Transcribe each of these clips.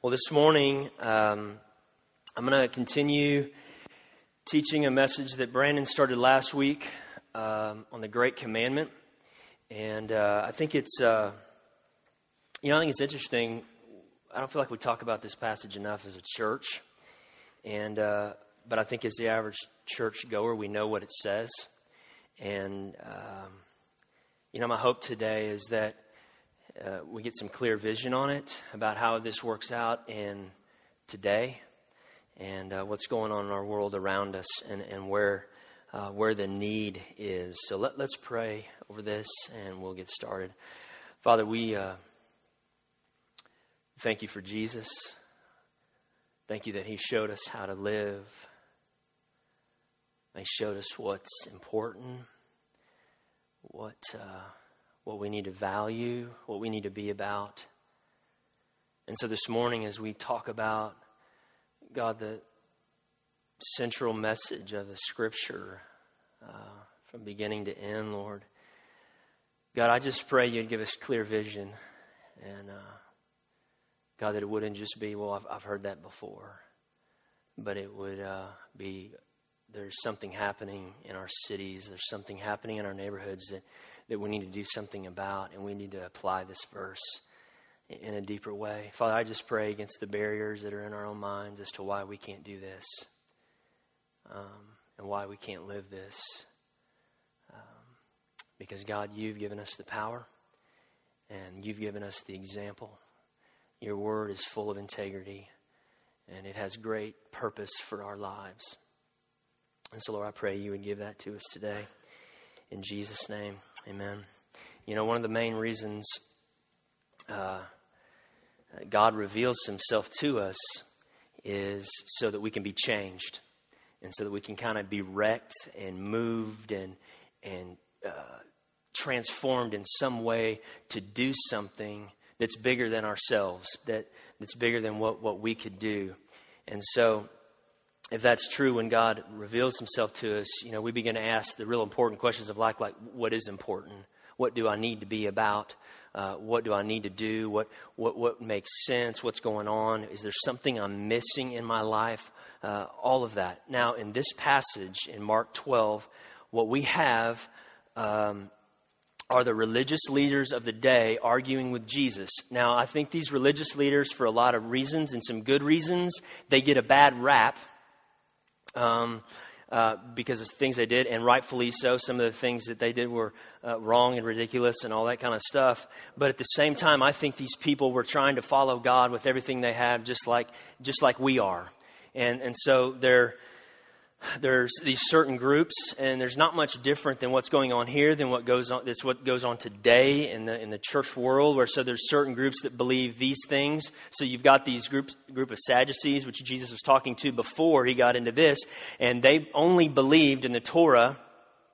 Well, this morning, um, I'm going to continue teaching a message that Brandon started last week um, on the Great Commandment. And uh, I think it's, uh, you know, I think it's interesting. I don't feel like we talk about this passage enough as a church. And, uh, but I think as the average church goer, we know what it says. And, um, you know, my hope today is that uh, we get some clear vision on it about how this works out in today and uh, what's going on in our world around us and, and where, uh, where the need is. So let, let's pray over this and we'll get started. Father, we uh, thank you for Jesus. Thank you that He showed us how to live. He showed us what's important, what uh, what we need to value, what we need to be about. And so this morning, as we talk about, God, the central message of the scripture uh, from beginning to end, Lord, God, I just pray you'd give us clear vision. And uh, God, that it wouldn't just be, well, I've, I've heard that before, but it would uh, be there's something happening in our cities, there's something happening in our neighborhoods that that we need to do something about, and we need to apply this verse in a deeper way. Father, I just pray against the barriers that are in our own minds as to why we can't do this um, and why we can't live this. Um, because, God, you've given us the power and you've given us the example. Your word is full of integrity and it has great purpose for our lives. And so, Lord, I pray you would give that to us today. In Jesus' name, amen. You know, one of the main reasons uh, God reveals himself to us is so that we can be changed and so that we can kind of be wrecked and moved and, and uh, transformed in some way to do something that's bigger than ourselves, that, that's bigger than what, what we could do. And so if that's true when God reveals himself to us, you know, we begin to ask the real important questions of life, like what is important? What do I need to be about? Uh, what do I need to do? What, what, what makes sense? What's going on? Is there something I'm missing in my life? Uh, all of that. Now, in this passage in Mark 12, what we have um, are the religious leaders of the day arguing with Jesus. Now, I think these religious leaders, for a lot of reasons and some good reasons, they get a bad rap um, uh, because of things they did, and rightfully so. Some of the things that they did were uh, wrong and ridiculous and all that kind of stuff. But at the same time, I think these people were trying to follow God with everything they have, just like just like we are. And and so they're there's these certain groups, and there's not much different than what's going on here than what goes on. That's what goes on today in the in the church world, where so there's certain groups that believe these things. So you've got these groups group of Sadducees, which Jesus was talking to before he got into this, and they only believed in the Torah.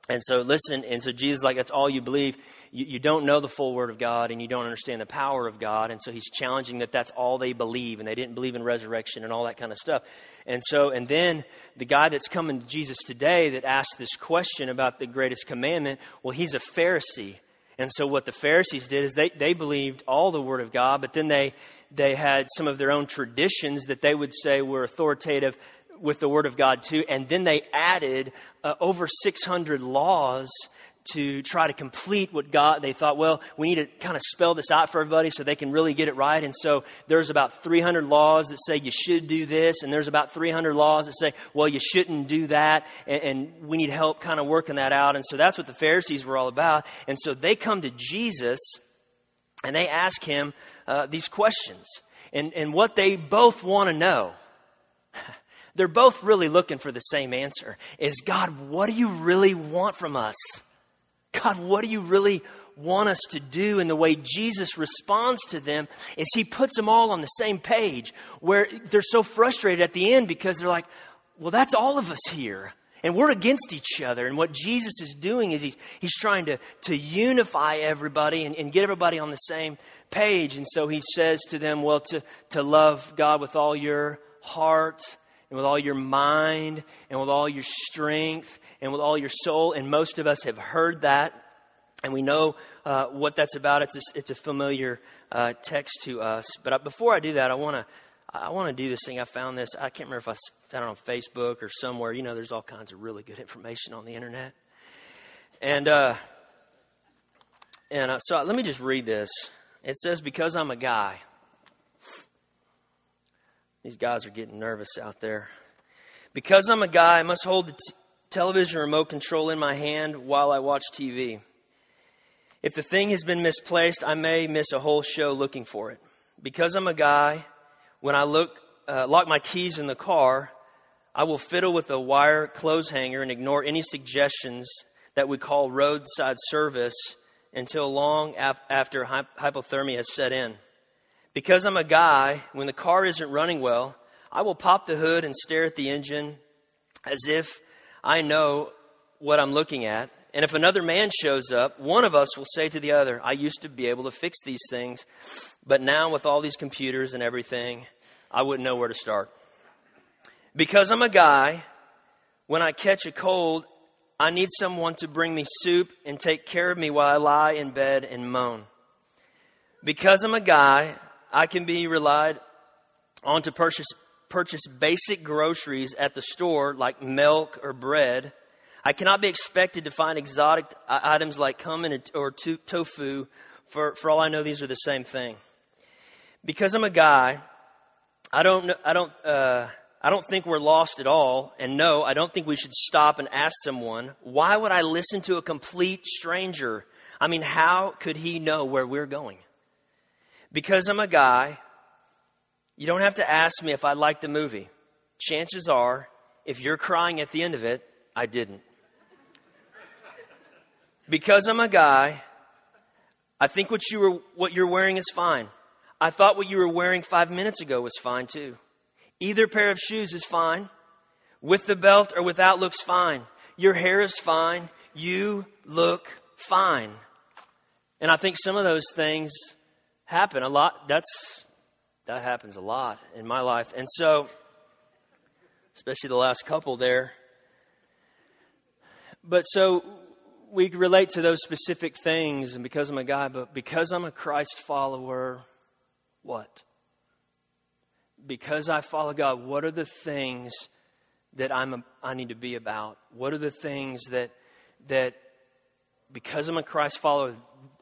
And so listen, and so Jesus like that's all you believe you, you don't know the full Word of God and you don't understand the power of God. And so he's challenging that that's all they believe and they didn't believe in resurrection and all that kind of stuff. And so, and then the guy that's coming to Jesus today that asked this question about the greatest commandment, well, he's a Pharisee. And so what the Pharisees did is they, they believed all the Word of God, but then they, they had some of their own traditions that they would say were authoritative with the Word of God too. And then they added uh, over 600 laws to try to complete what God, they thought, well, we need to kind of spell this out for everybody so they can really get it right. And so there's about 300 laws that say you should do this, and there's about 300 laws that say, well, you shouldn't do that, and, and we need help kind of working that out. And so that's what the Pharisees were all about. And so they come to Jesus and they ask him uh, these questions. And, and what they both want to know, they're both really looking for the same answer is God, what do you really want from us? God, what do you really want us to do? And the way Jesus responds to them is he puts them all on the same page where they're so frustrated at the end because they're like, well, that's all of us here. And we're against each other. And what Jesus is doing is he's, he's trying to, to unify everybody and, and get everybody on the same page. And so he says to them, well, to, to love God with all your heart and with all your mind and with all your strength and with all your soul. And most of us have heard that and we know uh, what that's about. It's a, it's a familiar uh, text to us. But before I do that, I want to I want to do this thing. I found this. I can't remember if I found it on Facebook or somewhere. You know, there's all kinds of really good information on the internet. And uh, and uh, so let me just read this. It says, "Because I'm a guy." These guys are getting nervous out there. Because I'm a guy, I must hold the t- television remote control in my hand while I watch TV. If the thing has been misplaced, I may miss a whole show looking for it. Because I'm a guy, when I look, uh, lock my keys in the car, I will fiddle with a wire clothes hanger and ignore any suggestions that we call roadside service until long af- after hy- hypothermia has set in. Because I'm a guy, when the car isn't running well, I will pop the hood and stare at the engine as if I know what I'm looking at. And if another man shows up, one of us will say to the other, I used to be able to fix these things, but now with all these computers and everything, I wouldn't know where to start. Because I'm a guy, when I catch a cold, I need someone to bring me soup and take care of me while I lie in bed and moan. Because I'm a guy, I can be relied on to purchase, purchase basic groceries at the store like milk or bread. I cannot be expected to find exotic items like cumin or tofu. For, for all I know, these are the same thing. Because I'm a guy, I don't, I don't, uh, I don't think we're lost at all. And no, I don't think we should stop and ask someone, why would I listen to a complete stranger? I mean, how could he know where we're going? Because I'm a guy, you don't have to ask me if I like the movie. Chances are, if you're crying at the end of it, I didn't. Because I'm a guy, I think what you were what you're wearing is fine. I thought what you were wearing 5 minutes ago was fine too. Either pair of shoes is fine. With the belt or without looks fine. Your hair is fine. You look fine. And I think some of those things happen a lot. That's that happens a lot in my life. And so especially the last couple there. But so we relate to those specific things and because I'm a guy, but because I'm a Christ follower, what? Because I follow God, what are the things that I'm a, I need to be about? What are the things that that because I'm a Christ follower,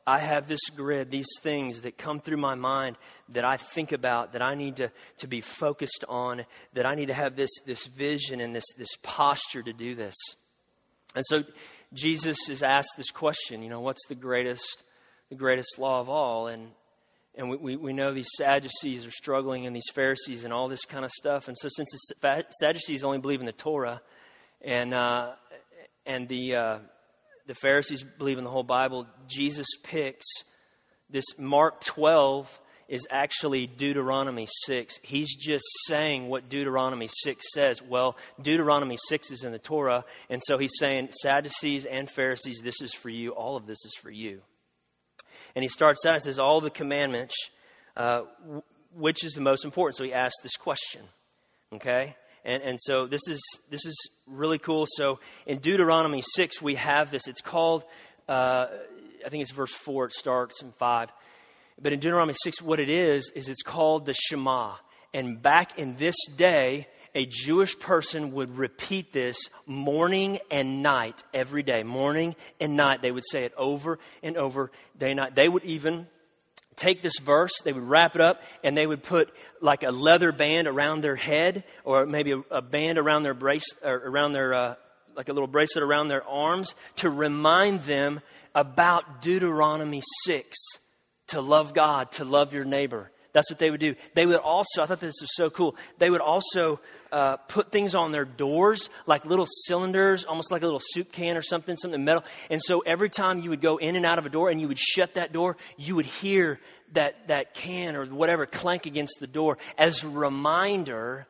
I have this grid, these things that come through my mind that I think about, that I need to, to be focused on, that I need to have this, this vision and this, this posture to do this. And so Jesus is asked this question, you know, what's the greatest, the greatest law of all? And, and we, we, we know these Sadducees are struggling and these Pharisees and all this kind of stuff. And so since the Sadducees only believe in the Torah and, uh, and the, uh, the Pharisees believe in the whole Bible, Jesus picks this Mark 12 is actually Deuteronomy 6. He's just saying what Deuteronomy 6 says. Well, Deuteronomy 6 is in the Torah, and so he's saying, Sadducees and Pharisees, this is for you. All of this is for you. And he starts out and says, All the commandments, uh, which is the most important? So he asks this question. Okay? And, and so this is, this is really cool. So in Deuteronomy 6, we have this. It's called, uh, I think it's verse 4, it starts in 5. But in Deuteronomy 6, what it is, is it's called the Shema. And back in this day, a Jewish person would repeat this morning and night every day. Morning and night. They would say it over and over, day and night. They would even take this verse, they would wrap it up, and they would put like a leather band around their head, or maybe a, a band around their brace, or around their, uh, like a little bracelet around their arms, to remind them about Deuteronomy 6 to love God, to love your neighbor. That's what they would do. They would also, I thought this was so cool, they would also uh, put things on their doors, like little cylinders, almost like a little soup can or something, something metal. And so every time you would go in and out of a door and you would shut that door, you would hear that, that can or whatever clank against the door as a reminder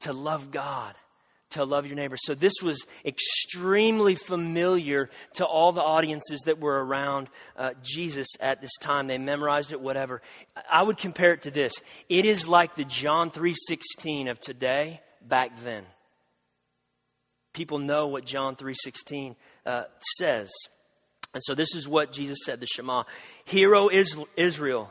to love God to love your neighbor. So this was extremely familiar to all the audiences that were around uh, Jesus at this time. They memorized it, whatever. I would compare it to this. It is like the John 3:16 of today back then. People know what John 3:16 uh, says. And so this is what Jesus said, the Shema. Hero is Israel.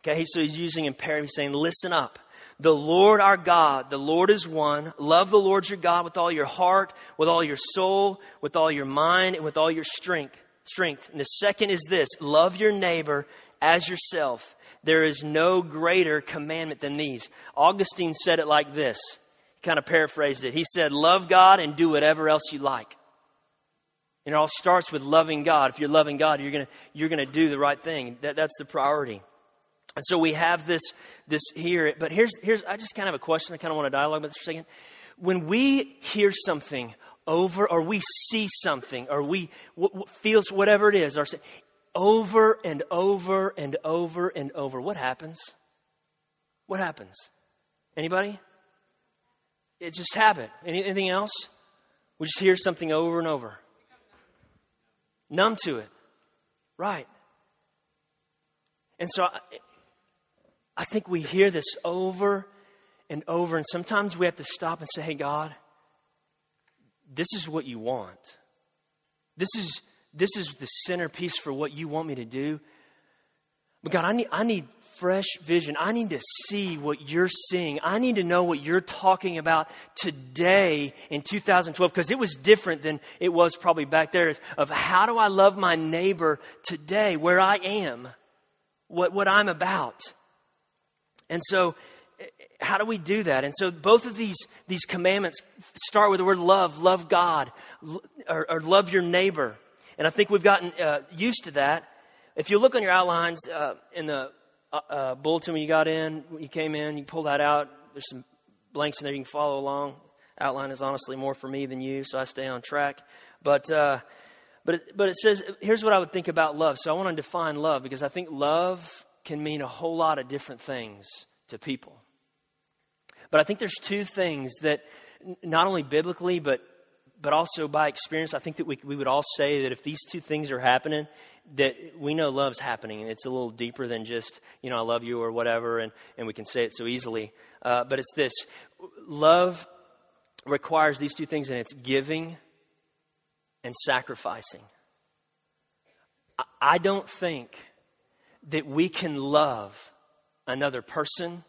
Okay, so he's using imperative, he's saying, listen up. The Lord our God, the Lord is one. Love the Lord your God with all your heart, with all your soul, with all your mind, and with all your strength. Strength. And the second is this love your neighbor as yourself. There is no greater commandment than these. Augustine said it like this. He kind of paraphrased it. He said, Love God and do whatever else you like. And it all starts with loving God. If you're loving God, you're gonna you're gonna do the right thing. That, that's the priority. And so we have this, this here. But here's, here's, I just kind of have a question. I kind of want to dialogue about this for a second. When we hear something over, or we see something, or we w- w- feels whatever it is, or over and over and over and over, what happens? What happens? Anybody? It's just habit. Anything else? We just hear something over and over. Numb to it. Right. And so I think we hear this over and over, and sometimes we have to stop and say, Hey, God, this is what you want. This is, this is the centerpiece for what you want me to do. But God, I need, I need fresh vision. I need to see what you're seeing. I need to know what you're talking about today in 2012 because it was different than it was probably back there of how do I love my neighbor today where I am, what, what I'm about. And so, how do we do that? And so, both of these, these commandments start with the word love love God, or, or love your neighbor. And I think we've gotten uh, used to that. If you look on your outlines uh, in the uh, uh, bulletin when you got in, when you came in, you pull that out. There's some blanks in there you can follow along. Outline is honestly more for me than you, so I stay on track. But uh, but it, but it says here's what I would think about love. So I want to define love because I think love can mean a whole lot of different things to people. But I think there's two things that, not only biblically, but but also by experience, I think that we, we would all say that if these two things are happening, that we know love's happening. And it's a little deeper than just, you know, I love you or whatever, and, and we can say it so easily. Uh, but it's this love requires these two things, and it's giving and sacrificing. I, I don't think that we can love another person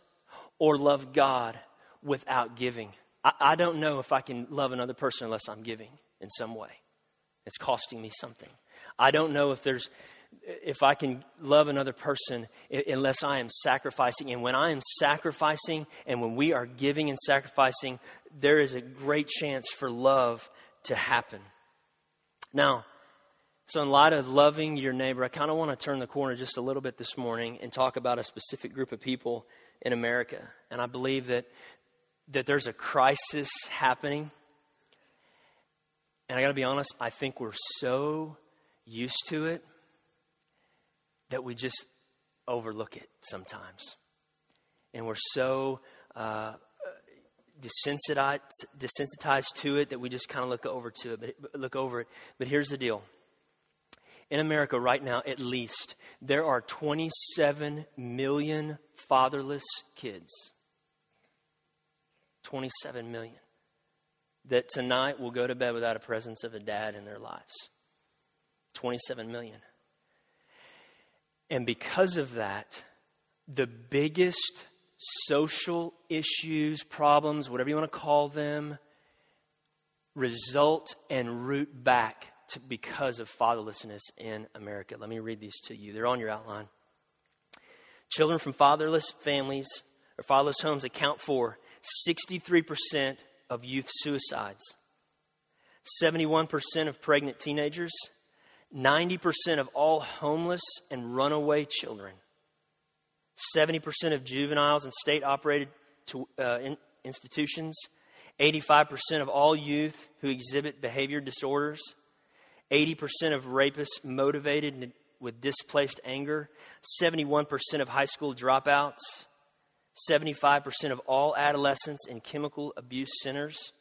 or love God without giving. I, I, don't know if I can love another person unless I'm giving in some way. It's costing me something. I don't know if there's if I can love another person unless I am sacrificing. And when I am sacrificing and when we are giving and sacrificing, there is a great chance for love to happen. Now, so, in light of loving your neighbor, I kind of want to turn the corner just a little bit this morning and talk about a specific group of people in America. And I believe that, that there's a crisis happening. And I got to be honest, I think we're so used to it that we just overlook it sometimes. And we're so uh, desensitized, desensitized to it that we just kind of look over to it, but look over it. But here's the deal in America right now, at least, there are 27 million fatherless kids. 27 million. That tonight will go to bed without a presence of a dad in their lives. 27 million. And because of that, the biggest social issues, problems, whatever you want to call them, result and root back to, because of fatherlessness in America. Let me read these to you. They're on your outline. Children from fatherless families or fatherless homes account for 63% of youth suicides, 71% of pregnant teenagers, 90% of all homeless and runaway children, 70% of juveniles in state operated uh, in institutions, 85% of all youth who exhibit behavior disorders, 80% of rapists motivated with displaced anger, 71% of high school dropouts, 75% of all adolescents in chemical abuse centers,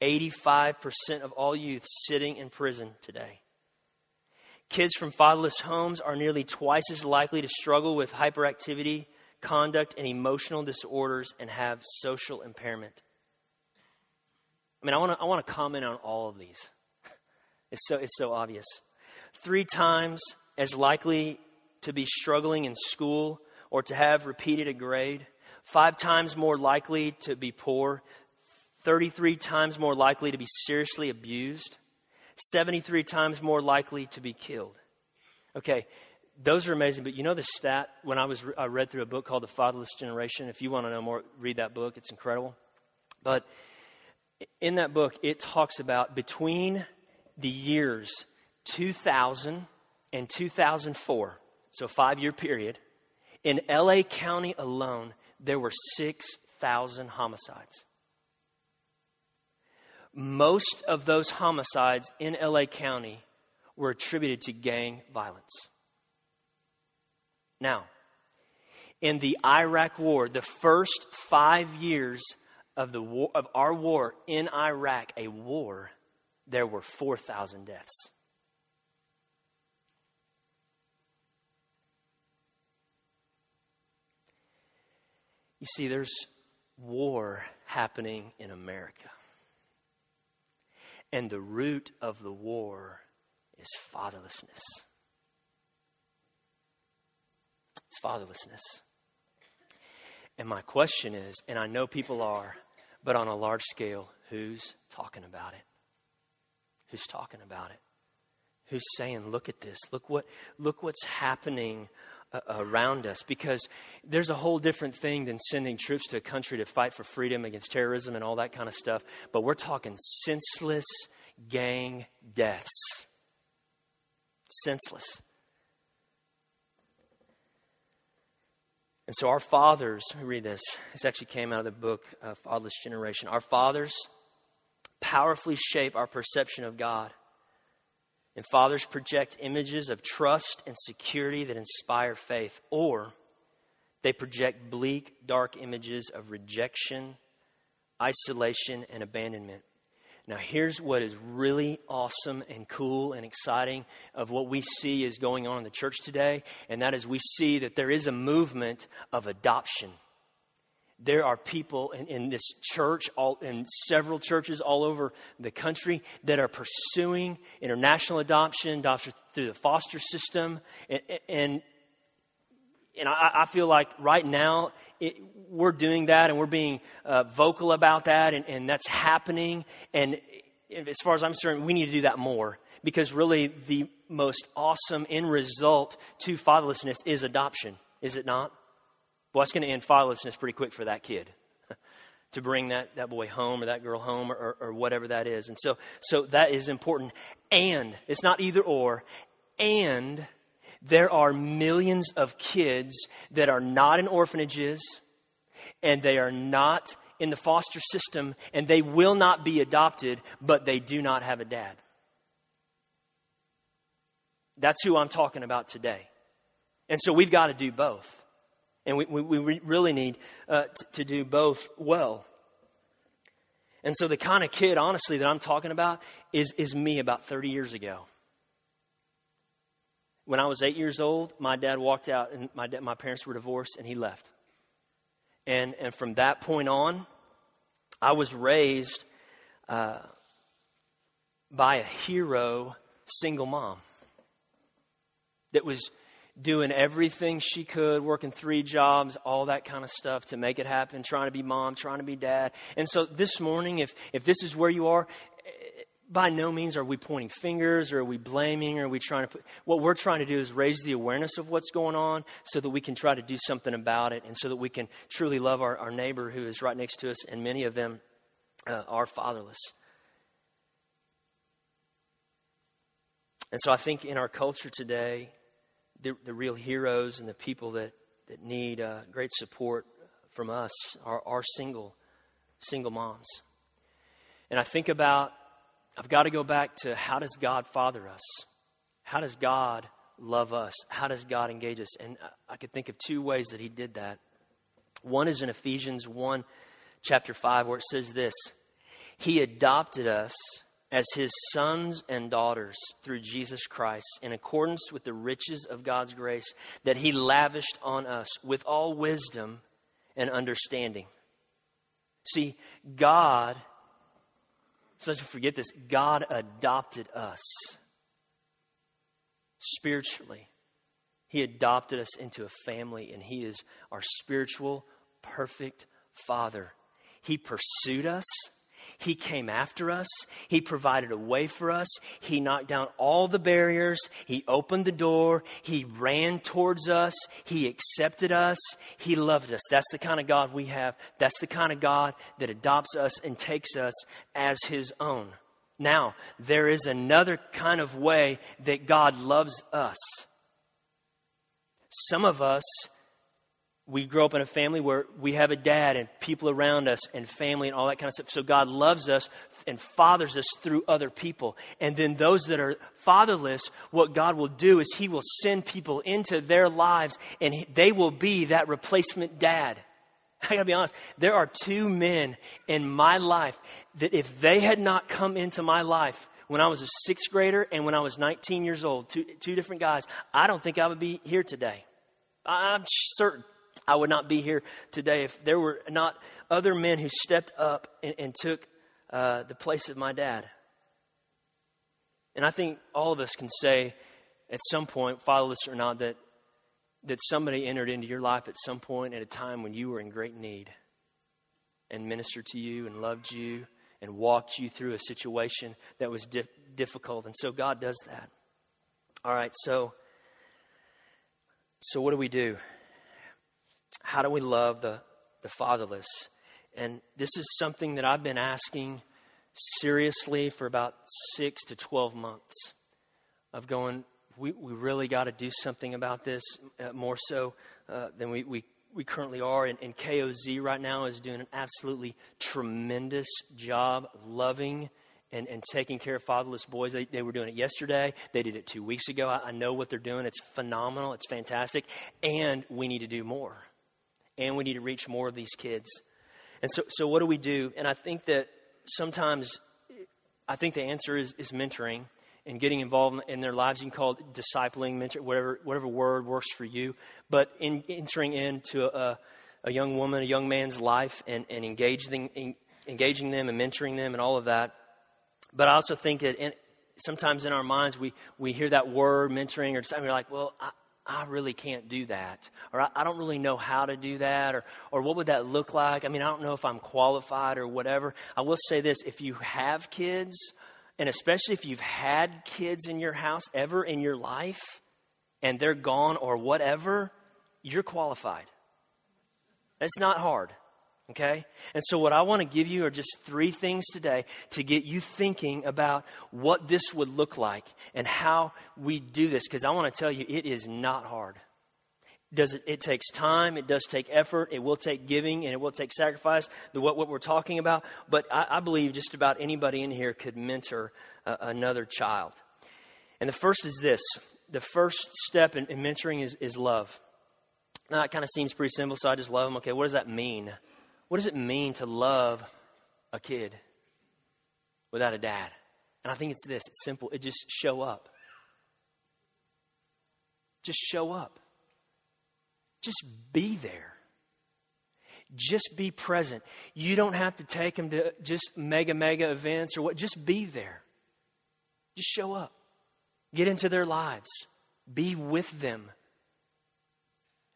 85% of all youth sitting in prison today. Kids from fatherless homes are nearly twice as likely to struggle with hyperactivity, conduct, and emotional disorders and have social impairment. I mean, I want to I want to comment on all of these. It's so, it's so obvious. Three times as likely to be struggling in school or to have repeated a grade. five times more likely to be poor, 33 times more likely to be seriously abused, 73 times more likely to be killed. Okay, those are amazing, but you know the stat when I was I read through a book called The Fatherless Generation. If you want to know more, read that book. It's incredible. But in that book, it talks about between the years 2000 and 2004, so five year period, in LA County alone, there were 6,000 homicides. Most of those homicides in LA County were attributed to gang violence. Now, in the Iraq War, the first five years of, the war, of our war in Iraq, a war, there were 4,000 deaths. You see, there's war happening in America. And the root of the war is fatherlessness. It's fatherlessness. And my question is, and I know people are, but on a large scale, who's talking about it? Who's talking about it? Who's saying, look at this, look what look what's happening uh, around us because there's a whole different thing than sending troops to a country to fight for freedom against terrorism and all that kind of stuff. But we're talking senseless gang deaths. Senseless. And so our fathers, read this. This actually came out of the book uh, Fatherless Generation. Our fathers powerfully shape our perception of God. And fathers project images of trust and security that inspire faith, or they project bleak, dark images of rejection, isolation, and abandonment. Now, here's what is really awesome and cool and exciting of what we see is going on in the church today, and that is we see that there is a movement of adoption there are people in, in, this church, all, in several churches all over the country, that are pursuing international adoption, adoption through the foster system. And, and, and I, I, feel like right now it, we're doing that and we're being uh, vocal about that, and, and that's happening. And as far as I'm concerned, we need to do that more because really the most awesome end result to fatherlessness is adoption, is it not? Well, that's going to end fatherlessness pretty quick for that kid. to bring that, that boy home or that girl home or, or, or whatever that is. And so, so that is important. And it's not either or. And there are millions of kids that are not in orphanages and they are not in the foster system and they will not be adopted, but they do not have a dad. That's who I'm talking about today. And so we've got to do both. And we, we, we really need uh, t- to do both well. And so, the kind of kid, honestly, that I'm talking about is, is me about 30 years ago. When I was eight years old, my dad walked out, and my, my parents were divorced, and he left. And, and from that point on, I was raised uh, by a hero single mom that was doing everything she could, working three jobs, all that kind of stuff to make it happen, trying to be mom, trying to be dad. And so this morning, if, if this is where you are, by no means are we pointing fingers or are we blaming or are we trying to put what we're trying to do is raise the awareness of what's going on so that we can try to do something about it and so that we can truly love our, our neighbor who is right next to us and many of them uh, are fatherless and so i think in our culture today the, the real heroes and the people that, that need uh, great support from us are, are single, single moms. And I think about, I've got to go back to how does God father us? How does God love us? How does God engage us? And I could think of two ways that He did that. One is in Ephesians 1, chapter 5, where it says this He adopted us as his sons and daughters through Jesus Christ in accordance with the riches of God's grace that he lavished on us with all wisdom and understanding. See, God, so let's forget this, God adopted us spiritually. He adopted us into a family, and He is our spiritual perfect Father. He pursued us. He came after us. He provided a way for us. He knocked down all the barriers. He opened the door. He ran towards us. He accepted us. He loved us. That's the kind of God we have. That's the kind of God that adopts us and takes us as His own. Now, there is another kind of way that God loves us. Some of us we grow up in a family where we have a dad and people around us and family and all that kind of stuff. So God loves us and fathers us through other people. And then those that are fatherless, what God will do is He will send people into their lives and they will be that replacement dad. I gotta be honest, there are two men in my life that if they had not come into my life, when I was a sixth grader and when I was 19 years old, two, two different guys, I don't think I would be here today. I'm certain. I would not be here today if there were not other men who stepped up and, and took uh, the place of my dad. And I think all of us can say at some point, fatherless or not, that, that somebody entered into your life at some point at a time when you were in great need and ministered to you and loved you and walked you through a situation that was di- difficult. And so God does that. All right, so so what do we do? How do we love the, the fatherless? And this is something that I've been asking seriously for about six to 12 months of going, we, we really got to do something about this uh, more so uh, than we, we, we currently are. And, and KOZ right now is doing an absolutely tremendous job loving and, and taking care of fatherless boys. They, they were doing it yesterday. They did it two weeks ago. I, I know what they're doing. It's phenomenal. It's fantastic. And we need to do more and we need to reach more of these kids. And so, so what do we do? And I think that sometimes, I think the answer is, is mentoring and getting involved in their lives. You can call it discipling, mentor, whatever, whatever word works for you. But in entering into a, a young woman, a young man's life, and, and engaging, in, engaging them and mentoring them and all of that. But I also think that in, sometimes in our minds we, we hear that word mentoring or something, we're like, well, I really can't do that, or I, I, don't really know how to do that, or, or what would that look like? I mean, I don't know if I'm qualified or whatever. I will say this if you have kids, and especially if you've had kids in your house ever in your life, and they're gone or whatever, you're qualified. It's not hard. Okay? And so, what I want to give you are just three things today to get you thinking about what this would look like and how we do this. Because I want to tell you, it is not hard. Does it, it takes time, it does take effort, it will take giving, and it will take sacrifice, the, what, what we're talking about. But I, I believe just about anybody in here could mentor uh, another child. And the first is this the first step in, in mentoring is, is love. Now, it kind of seems pretty simple, so I just love them. Okay, what does that mean? What does it mean to love a kid without a dad? And I think it's this it's simple. It just show up. Just show up. Just be there. Just be present. You don't have to take them to just mega, mega events or what. Just be there. Just show up. Get into their lives. Be with them.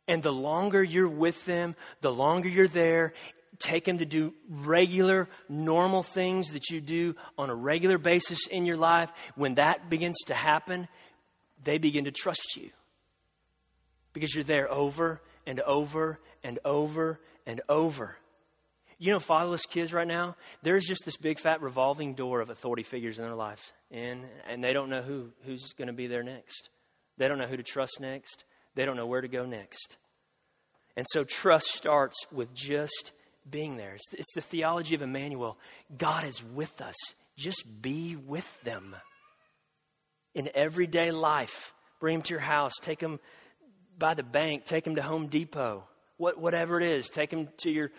And the longer you're with them, the longer you're there, take them to do regular, normal things that you do on a regular basis in your life, when that begins to happen, they begin to trust you. Because you're there over and over and over and over. You know, fatherless kids right now, there's just this big fat revolving door of authority figures in their lives. And, and they don't know who, who's going to be there next. They don't know who to trust next. They don't know where to go next. And so trust starts with just being there. It's, it's the theology of Emmanuel. God is with us. Just be with them in everyday life. Bring them to your house. Take them by the bank. Take them to Home Depot. What, whatever it is, take them to your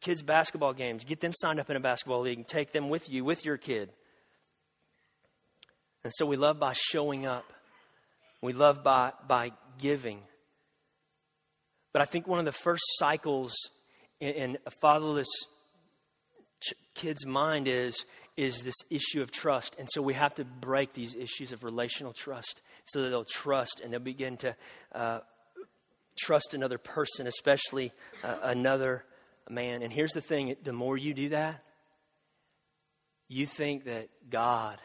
kids' basketball games. Get them signed up in a basketball league and take them with you, with your kid. And so we love by showing up. We love by, by giving. But I think one of the first cycles in, a fatherless ch- kid's mind is is this issue of trust. And so we have to break these issues of relational trust so that they'll trust and they'll begin to uh, trust another person, especially uh, another man. And here's the thing the more you do that, you think that God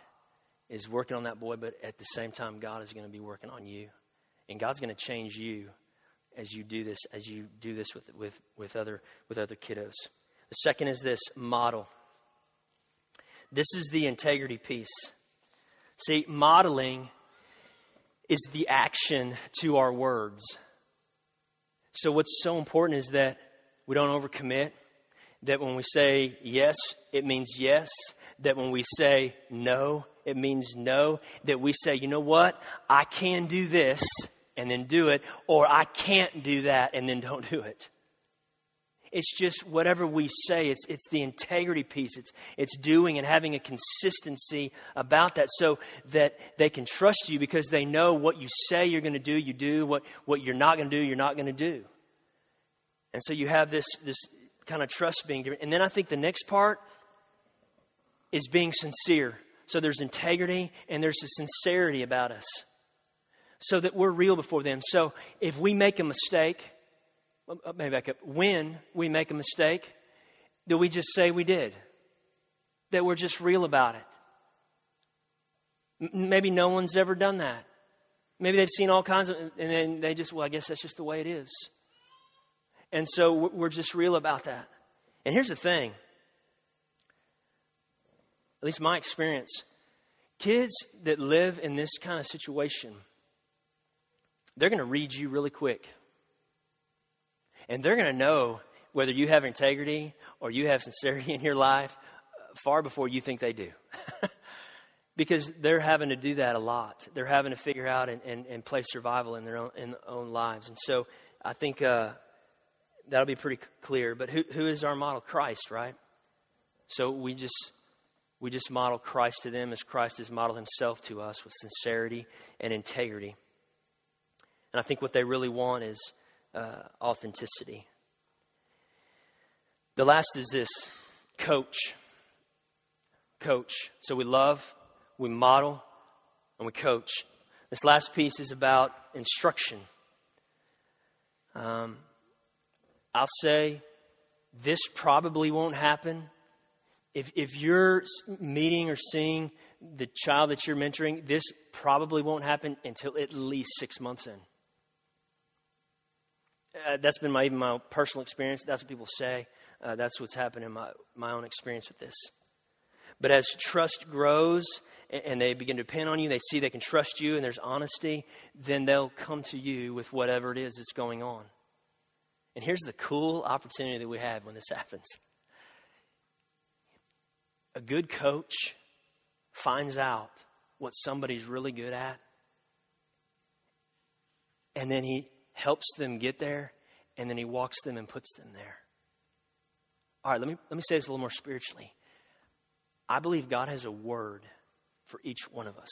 is working on that boy, but at the same time, God is going to be working on you. And God's going to change you as you do this, as you do this with, with, with, other, with other kiddos. The second is this model. This is the integrity piece. See, modeling is the action to our words. So, what's so important is that we don't overcommit, that when we say yes, it means yes, that when we say no, it means no, that we say, you know what, I can do this and then do it, or I can't do that and then don't do it. It's just whatever we say, it's, it's the integrity piece. It's, it's doing and having a consistency about that so that they can trust you because they know what you say you're going to do, you do. What, what you're not going to do, you're not going to do. And so you have this, this kind of trust being given. And then I think the next part is being sincere. So there's integrity and there's a sincerity about us so that we're real before them. So if we make a mistake, uh, maybe back up, when we make a mistake, do we just say we did? That we're just real about it? Maybe no one's ever done that. Maybe they've seen all kinds of, and then they just, well, I guess that's just the way it is. And so we're just real about that. And here's the thing at least my experience kids that live in this kind of situation, they're going to read you really quick. And they're going to know whether you have integrity or you have sincerity in your life far before you think they do. because they're having to do that a lot. They're having to figure out and, and, and play survival in their own, in their own lives. And so I think uh, that'll be pretty clear. But who, who is our model? Christ, right? So we just we just model Christ to them as Christ has modeled himself to us with sincerity and integrity. And I think what they really want is uh, authenticity. The last is this coach. Coach. So we love, we model, and we coach. This last piece is about instruction. Um, I'll say this probably won't happen. If, if you're meeting or seeing the child that you're mentoring, this probably won't happen until at least six months in. Uh, that's been my, even my personal experience. That's what people say. Uh, that's what's happened in my, my own experience with this. But as trust grows and, and they begin to depend on you, they see they can trust you and there's honesty, then they'll come to you with whatever it is that's going on. And here's the cool opportunity that we have when this happens a good coach finds out what somebody's really good at, and then he helps them get there, and then he walks them and puts them there. All right, let me, let me say this a little more spiritually. I believe God has a word for each one of us.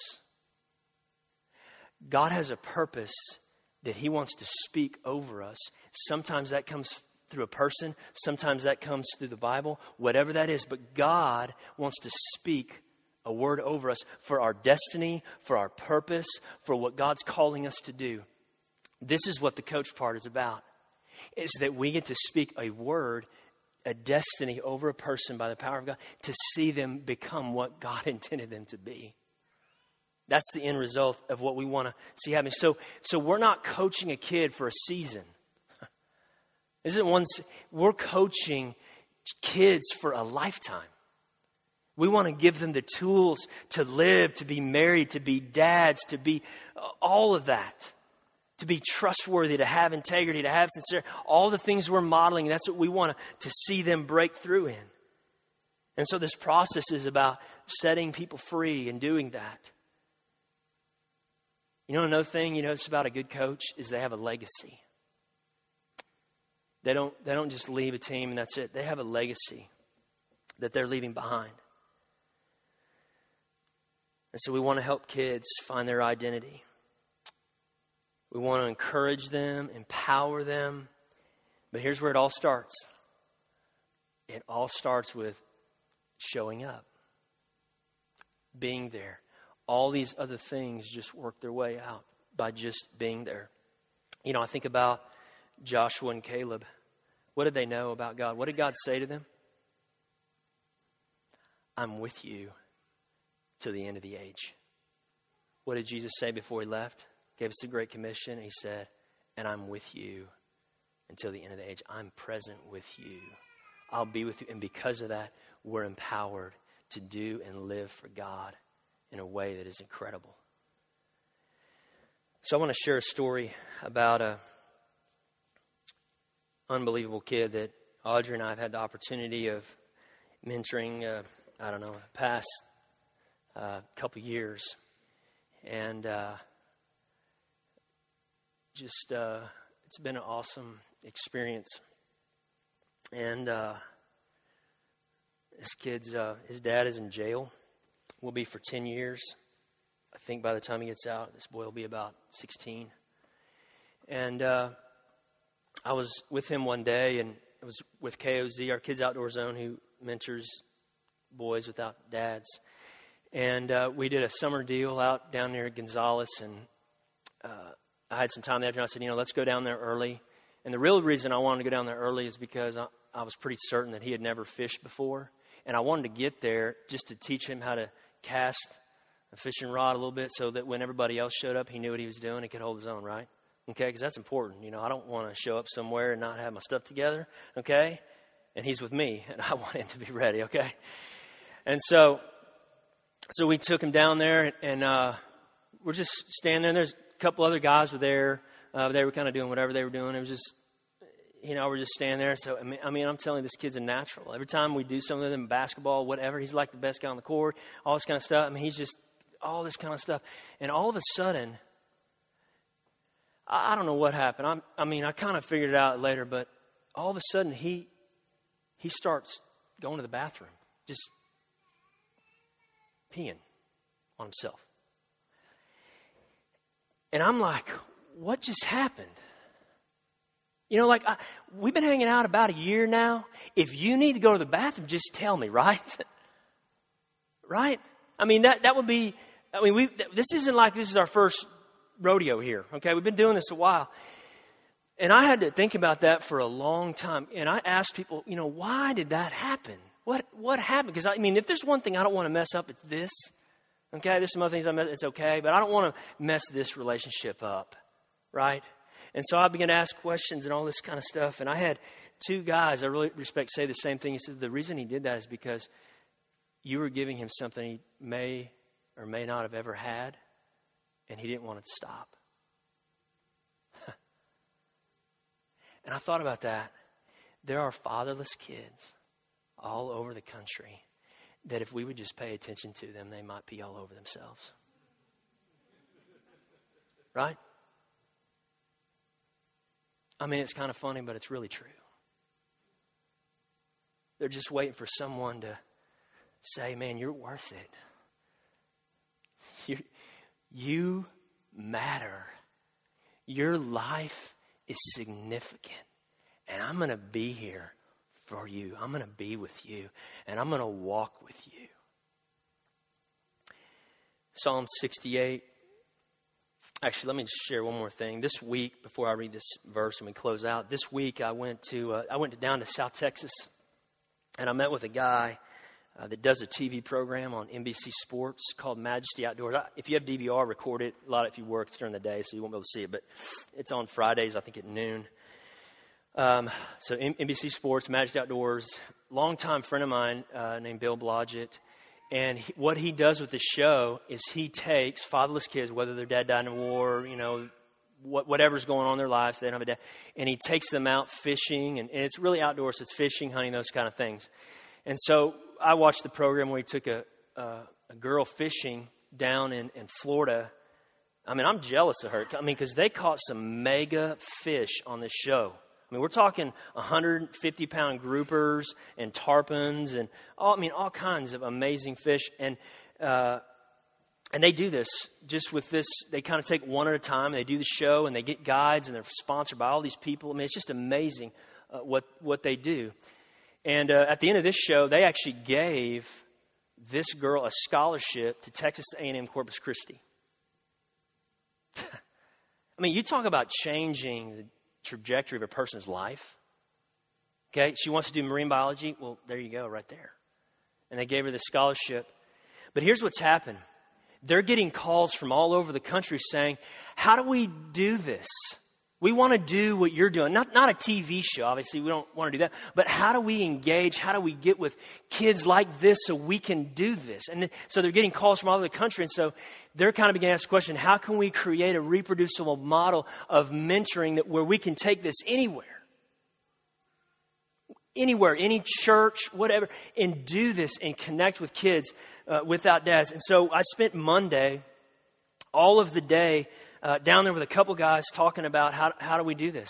God has a purpose that He wants to speak over us. Sometimes that comes through a person, sometimes that comes through the Bible, whatever that is, but God wants to speak a word over us for our destiny, for our purpose, for what God's calling us to do. This is what the coach part is about. Is that we get to speak a word, a destiny over a person by the power of God to see them become what God intended them to be. That's the end result of what we want to see happen. So, so we're not coaching a kid for a season. Isn't one? We're coaching kids for a lifetime. We want to give them the tools to live, to be married, to be dads, to be uh, all of that to be trustworthy, to have integrity, to have sincerity, all the things we're modeling, that's what we want to, see them break through in. And so this process is about setting people free and doing that. You know, another thing you notice about a good coach is they have a legacy. They don't, they don't just leave a team and that's it. They have a legacy that they're leaving behind. And so we want to help kids find their identity. We want to encourage them, empower them. But here's where it all starts it all starts with showing up, being there. All these other things just work their way out by just being there. You know, I think about Joshua and Caleb. What did they know about God? What did God say to them? I'm with you to the end of the age. What did Jesus say before he left? Gave us the Great Commission. He said, And I'm with you until the end of the age. I'm present with you. I'll be with you. And because of that, we're empowered to do and live for God in a way that is incredible. So I want to share a story about a unbelievable kid that Audrey and I have had the opportunity of mentoring. Uh, I don't know, past uh, couple years, and uh, just uh, it's been an awesome experience. And uh, this kid's uh, his dad is in jail. Will be for ten years. I think by the time he gets out, this boy will be about sixteen. And uh, I was with him one day, and it was with KOZ, our Kids Outdoor Zone, who mentors boys without dads. And uh, we did a summer deal out down near Gonzales, and uh, I had some time there. And I said, you know, let's go down there early. And the real reason I wanted to go down there early is because I, I was pretty certain that he had never fished before. And I wanted to get there just to teach him how to cast a fishing rod a little bit so that when everybody else showed up, he knew what he was doing. and could hold his own, right? Okay, because that's important. You know, I don't want to show up somewhere and not have my stuff together, okay? And he's with me, and I want him to be ready, okay? And so, so we took him down there, and uh, we're just standing there. There's couple other guys were there. Uh, they were kind of doing whatever they were doing. It was just, you know, we're just standing there. So I mean, I mean, I'm telling you, this kid's a natural. Every time we do something with him, basketball, whatever, he's like the best guy on the court. All this kind of stuff. I mean, he's just all this kind of stuff. And all of a sudden, I, I don't know what happened. I'm, I mean, I kind of figured it out later, but all of a sudden he he starts going to the bathroom, just peeing on himself. And I'm like, what just happened? You know, like, I, we've been hanging out about a year now. If you need to go to the bathroom, just tell me, right? right? I mean, that, that would be, I mean, we, this isn't like this is our first rodeo here, okay? We've been doing this a while. And I had to think about that for a long time. And I asked people, you know, why did that happen? What, what happened? Because, I mean, if there's one thing I don't want to mess up, it's this. Okay, there's some other things I mess, it's okay, but I don't want to mess this relationship up, right? And so I began to ask questions and all this kind of stuff. And I had two guys I really respect say the same thing. He said the reason he did that is because you were giving him something he may or may not have ever had, and he didn't want it to stop. and I thought about that. There are fatherless kids all over the country that if we would just pay attention to them, they might be all over themselves. Right? I mean, it's kind of funny, but it's really true. They're just waiting for someone to say, man, you're worth it. You, you matter. Your life is significant. And I'm going to be here for you. I'm going to be with you, and I'm going to walk with you. Psalm 68. Actually, let me just share one more thing. This week, before I read this verse and we close out, this week I went to uh, I went to, down to South Texas, and I met with a guy uh, that does a TV program on NBC Sports called Majesty Outdoors. If you have DVR, record it. A lot of, if you work, it's during the day, so you won't be able to see it. But it's on Fridays, I think at noon. Um, so NBC Sports, Majesty Outdoors, longtime friend of mine uh, named Bill Blodgett. And he, what he does with the show is he takes fatherless kids, whether their dad died in war, you know, what, whatever's going on in their lives, they don't have a dad, and he takes them out fishing, and, and it's really outdoors. So it's fishing, hunting, those kind of things. And so I watched the program where he took a, a, a girl fishing down in, in Florida. I mean, I'm jealous of her. I mean, because they caught some mega fish on this show. I mean, we're talking 150 pound groupers and tarpons and all, I mean, all kinds of amazing fish. And, uh, and they do this just with this. They kind of take one at a time. They do the show and they get guides and they're sponsored by all these people. I mean, it's just amazing uh, what, what they do. And uh, at the end of this show, they actually gave this girl a scholarship to Texas A&M Corpus Christi. I mean, you talk about changing the trajectory of a person's life. Okay, she wants to do marine biology. Well, there you go, right there. And they gave her the scholarship. But here's what's happened they're getting calls from all over the country saying, How do we do this? We want to do what you're doing. Not, not a TV show, obviously, we don't want to do that. But how do we engage? How do we get with kids like this so we can do this? And so they're getting calls from all over the country. And so they're kind of beginning to ask the question how can we create a reproducible model of mentoring that where we can take this anywhere? Anywhere, any church, whatever, and do this and connect with kids uh, without dads. And so I spent Monday, all of the day, uh, down there with a couple guys talking about how, how do we do this?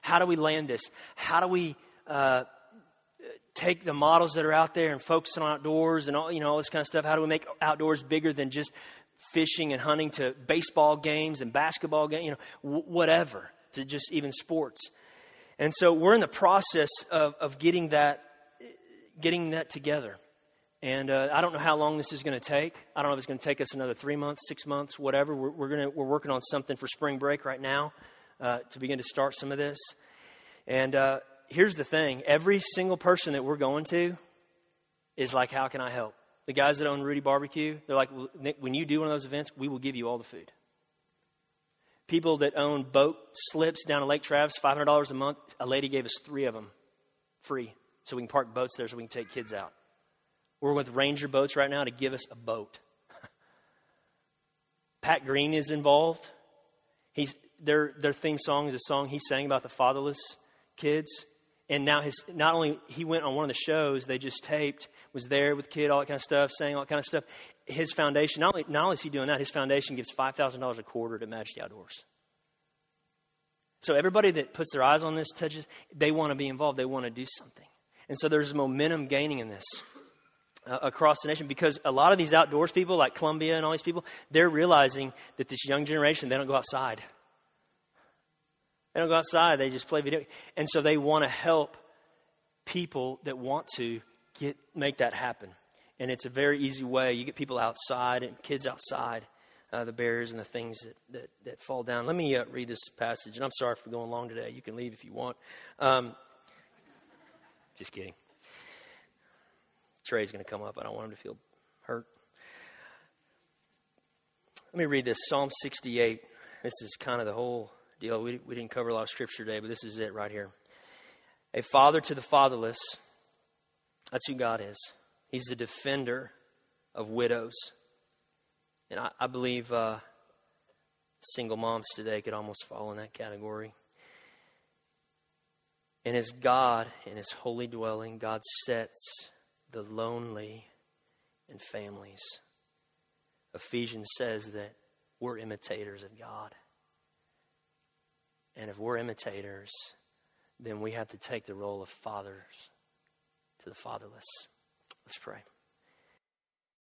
How do we land this? How do we uh, take the models that are out there and focus on outdoors and all, you know, all this kind of stuff? How do we make outdoors bigger than just fishing and hunting to baseball games and basketball games, you know, w- whatever, to just even sports? And so we're in the process of, of getting that getting that together. And uh, I don't know how long this is going to take. I don't know if it's going to take us another three months, six months, whatever. We're, we're, gonna, we're working on something for spring break right now uh, to begin to start some of this. And uh, here's the thing every single person that we're going to is like, How can I help? The guys that own Rudy Barbecue, they're like, when you do one of those events, we will give you all the food. People that own boat slips down at Lake Travis, $500 a month, a lady gave us three of them free so we can park boats there so we can take kids out. We're with Ranger Boats right now to give us a boat. Pat Green is involved. He's, their, their theme song is a song he sang about the fatherless kids. And now his, not only he went on one of the shows they just taped, was there with kid, all that kind of stuff, saying all that kind of stuff. His foundation, not only, not only is he doing that, his foundation gives $5,000 a quarter to Majesty Outdoors. So everybody that puts their eyes on this touches, they want to be involved. They want to do something. And so there's momentum gaining in this uh, across the nation because a lot of these outdoors people, like Columbia and all these people, they're realizing that this young generation, they don't go outside. They don't go outside, they just play video. And so they want to help people that want to get make that happen. And it's a very easy way. You get people outside and kids outside, uh, the barriers and the things that, that, that fall down. Let me uh, read this passage. And I'm sorry for going long today. You can leave if you want. Um, just kidding. Trey's going to come up. I don't want him to feel hurt. Let me read this Psalm 68. This is kind of the whole deal. We, we didn't cover a lot of scripture today, but this is it right here. A father to the fatherless. That's who God is. He's the defender of widows. And I, I believe uh, single moms today could almost fall in that category. And as God, in His holy dwelling, God sets the lonely and families. Ephesians says that we're imitators of God. And if we're imitators, then we have to take the role of fathers to the fatherless. Let's pray.